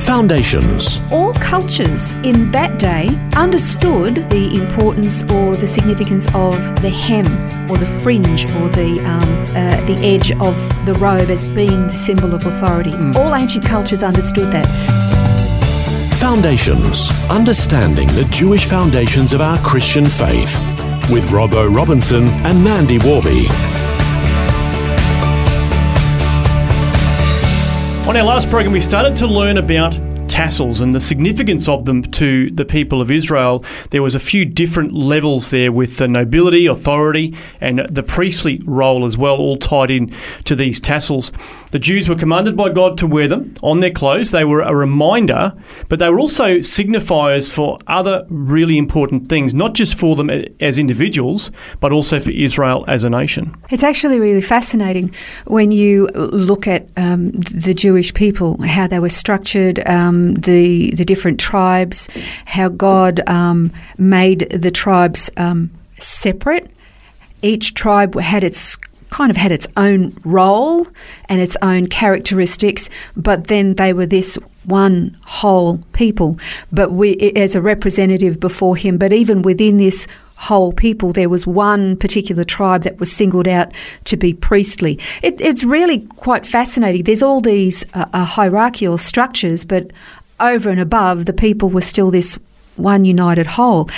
Foundations. All cultures in that day understood the importance or the significance of the hem or the fringe or the um, uh, the edge of the robe as being the symbol of authority. All ancient cultures understood that. Foundations. Understanding the Jewish foundations of our Christian faith. With Robbo Robinson and Mandy Warby. On our last program, we started to learn about tassels and the significance of them to the people of Israel. There was a few different levels there with the nobility, authority, and the priestly role as well, all tied in to these tassels. The Jews were commanded by God to wear them on their clothes. They were a reminder, but they were also signifiers for other really important things, not just for them as individuals, but also for Israel as a nation. It's actually really fascinating when you look at um, the Jewish people, how they were structured, um, the the different tribes, how God um, made the tribes um, separate. Each tribe had its kind of had its own role and its own characteristics, but then they were this one whole people. But we, as a representative before Him, but even within this whole people, there was one particular tribe that was singled out to be priestly. It, it's really quite fascinating. There's all these uh, uh, hierarchical structures, but over and above, the people were still this one united whole.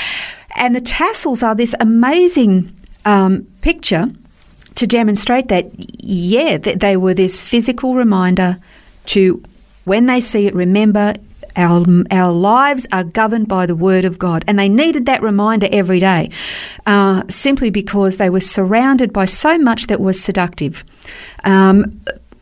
And the tassels are this amazing um, picture to demonstrate that, yeah, that they were this physical reminder to, when they see it, remember our, our lives are governed by the Word of God. And they needed that reminder every day uh, simply because they were surrounded by so much that was seductive. Um,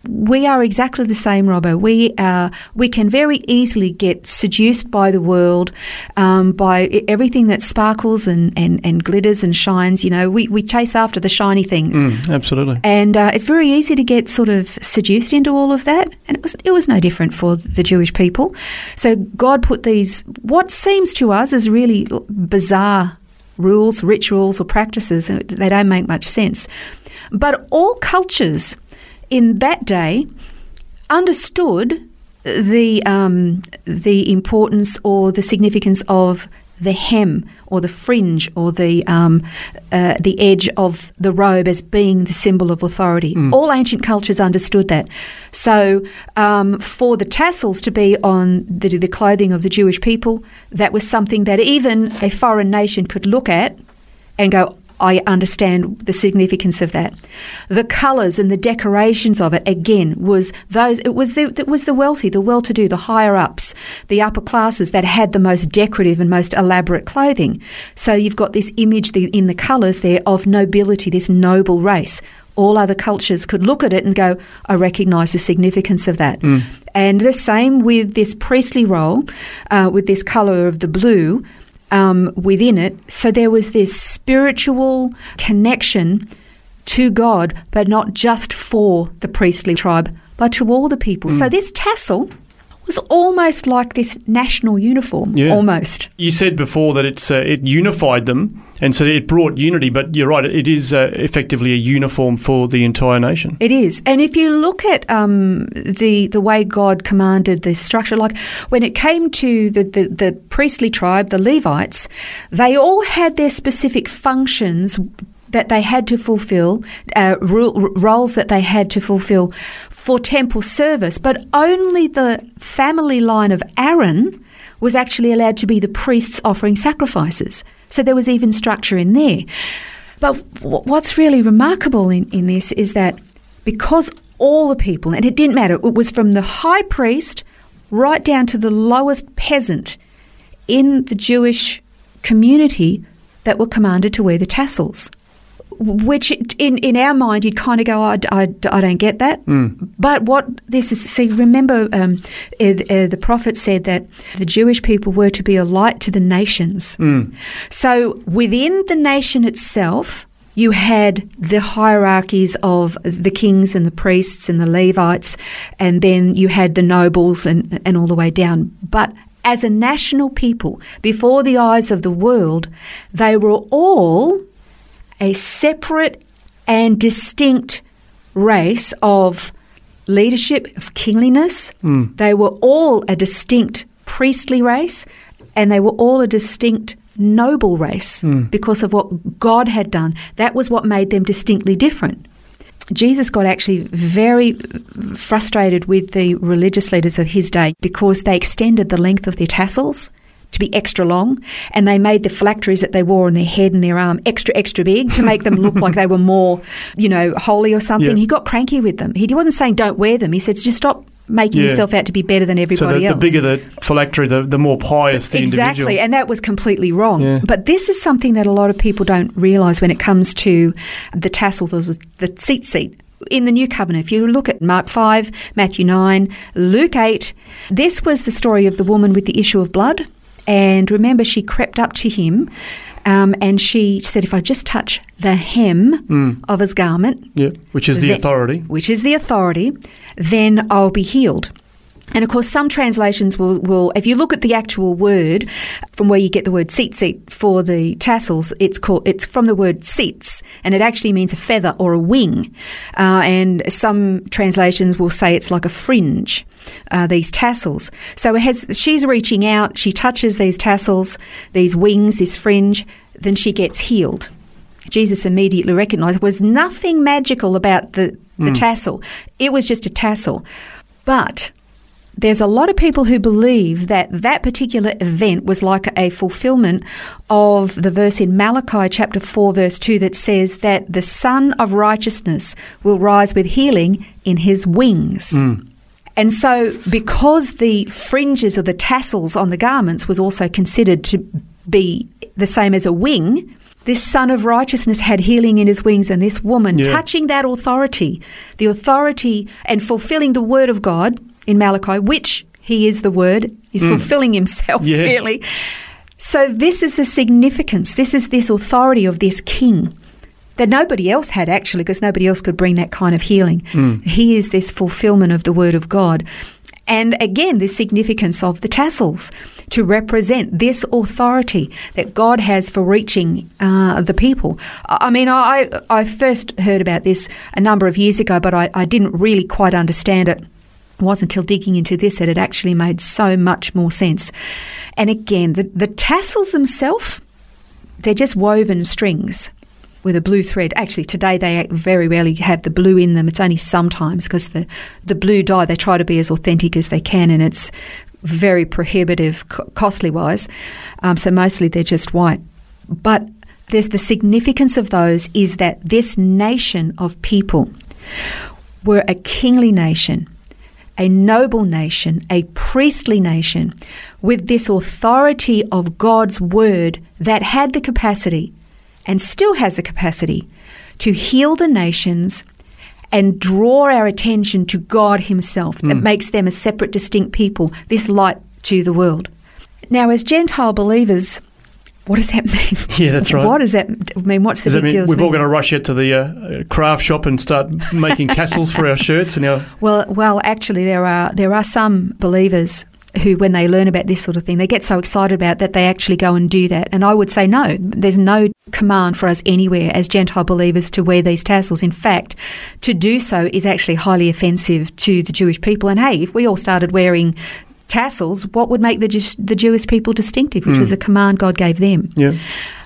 we are exactly the same, Robbo. We are, we can very easily get seduced by the world, um, by everything that sparkles and, and, and glitters and shines. You know, we, we chase after the shiny things. Mm, absolutely. And uh, it's very easy to get sort of seduced into all of that. And it was, it was no different for the Jewish people. So God put these, what seems to us as really bizarre rules, rituals, or practices, they don't make much sense. But all cultures in that day understood the um, the importance or the significance of the hem or the fringe or the um, uh, the edge of the robe as being the symbol of authority. All ancient cultures understood that. So um, for the tassels to be on the, the clothing of the Jewish people, that was something that even a foreign nation could look at and go, I understand the significance of that. The colours and the decorations of it again was those. It was the it was the wealthy, the well-to-do, the higher ups, the upper classes that had the most decorative and most elaborate clothing. So you've got this image in the colours there of nobility, this noble race. All other cultures could look at it and go, I recognise the significance of that. And the same with this priestly role, uh, with this colour of the blue um, within it. So there was this spiritual connection to God, but not just for the priestly tribe, but to all the people. Mm. So this tassel was almost like this national uniform, Yeah. almost. You said before that it's uh, it unified them, and so it brought unity. But you're right; it is uh, effectively a uniform for the entire nation. It is, and if you look at um, the the way God commanded the structure, like when it came to the, the, the priestly tribe, the Levites, they all had their specific functions that they had to fulfill, uh, roles that they had to fulfill for temple service, but only the family line of Aaron was actually allowed to be the priests offering sacrifices. So there was even structure in there. But w- what's really remarkable in, in this is that because all the people, and it didn't matter, it was from the high priest right down to the lowest peasant in the Jewish community that were commanded to wear the tassels. Which in, in our mind you'd kind of go, I, I, I don't get that. But what this is, see, remember um, uh, the prophet said that the Jewish people were to be a light to the nations. So within the nation itself, you had the hierarchies of the kings and the priests and the Levites, and then you had the nobles and, and all the way down. But as a national people, before the eyes of the world, they were all a separate and distinct race of leadership, of kingliness. Hmm. They were all a distinct priestly race, and they were all a distinct noble race hmm. because of what God had done. That was what made them distinctly different. Jesus got actually very frustrated with the religious leaders of his day because they extended the length of their tassels to be extra long and they made the phylacteries that they wore on their head and their arm extra, extra big to make them look like they were more, you know, holy or something. He got cranky with them. He wasn't saying don't wear them. He said just stop making Yeah. yourself out to be better than everybody the, the else. bigger the phylactery, the, the more pious the exactly, individual. and that was completely wrong. Yeah. But this is something that a lot of people don't realise when it comes to the tassel, the the tzitzit. In the New Covenant, if you look at Mark 5, Matthew 9, Luke 8, this was the story of the woman with the issue of blood. And remember, she crept up to him um, and she said, If I just touch the hem of his garment, yeah, which is the Then- authority. which is the authority, then I'll be healed. And of course, some translations will, will, if you look at the actual word from where you get the word tzitzit for the tassels, it's called, it's from the word seats, and it actually means a feather or a wing. Uh, and some translations will say it's like a fringe, uh, these tassels. So it has, she's reaching out, she touches these tassels, these wings, this fringe, then she gets healed. Jesus immediately recognized was nothing magical about the, the tassel. It was just a tassel. But there's a lot of people who believe that that particular event was like a fulfillment of the verse in Malachi chapter 4 verse 2 that says that the son of righteousness will rise with healing in his wings. Hmm. And so, because the fringes or the tassels on the garments was also considered to be the same as a wing, this son of righteousness had healing in his wings, and this woman Yeah. touching that authority, the authority and fulfilling the word of God in Malachi, which he is the word, he's fulfilling himself, Yeah. really. So, this is the significance. This is this authority of this king that nobody else had actually, because nobody else could bring that kind of healing. He is this fulfillment of the word of God. And again, the significance of the tassels to represent this authority that God has for reaching uh, the people. I I mean, I, I first heard about this a number of years ago, but I, I didn't really quite understand it. Wasn't until digging into this that it actually made so much more sense. And again, the, the tassels themselves, they're just woven strings with a blue thread. Actually, today they very rarely have the blue in them. It's only sometimes because the, the blue dye, they try to be as authentic as they can and it's very prohibitive co- costly wise. Um, so mostly they're just white. But there's the significance of those is that this nation of people were a kingly nation a noble nation, a priestly nation, with this authority of God's word that had the capacity and still has the capacity to heal the nations and draw our attention to God Himself. That mm. makes them a separate, distinct people, this light to the world. Now, as Gentile believers, what does that mean? Yeah, that's right. What does that I mean? What's the Does big mean deal? we've all got to rush out to the uh, craft shop and start making tassels for our shirts and our Well, well, actually, there are there are some believers who, when they learn about this sort of thing, they get so excited about it that they actually go and do that. And I would say no. There's no command for us anywhere as Gentile believers to wear these tassels. In fact, to do so is actually highly offensive to the Jewish people. And hey, if we all started wearing tassels, what would make the the Jewish people distinctive, which was a command God gave them. yeah.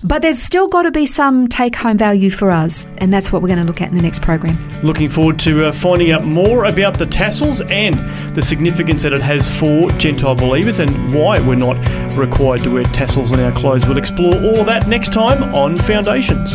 But there's still got to be some take home value for us, and that's what we're going to look at in the next program. Looking forward to uh, finding out more about the tassels and the significance that it has for Gentile believers and why we're not required to wear tassels on our clothes. We'll explore all that next time on Foundations.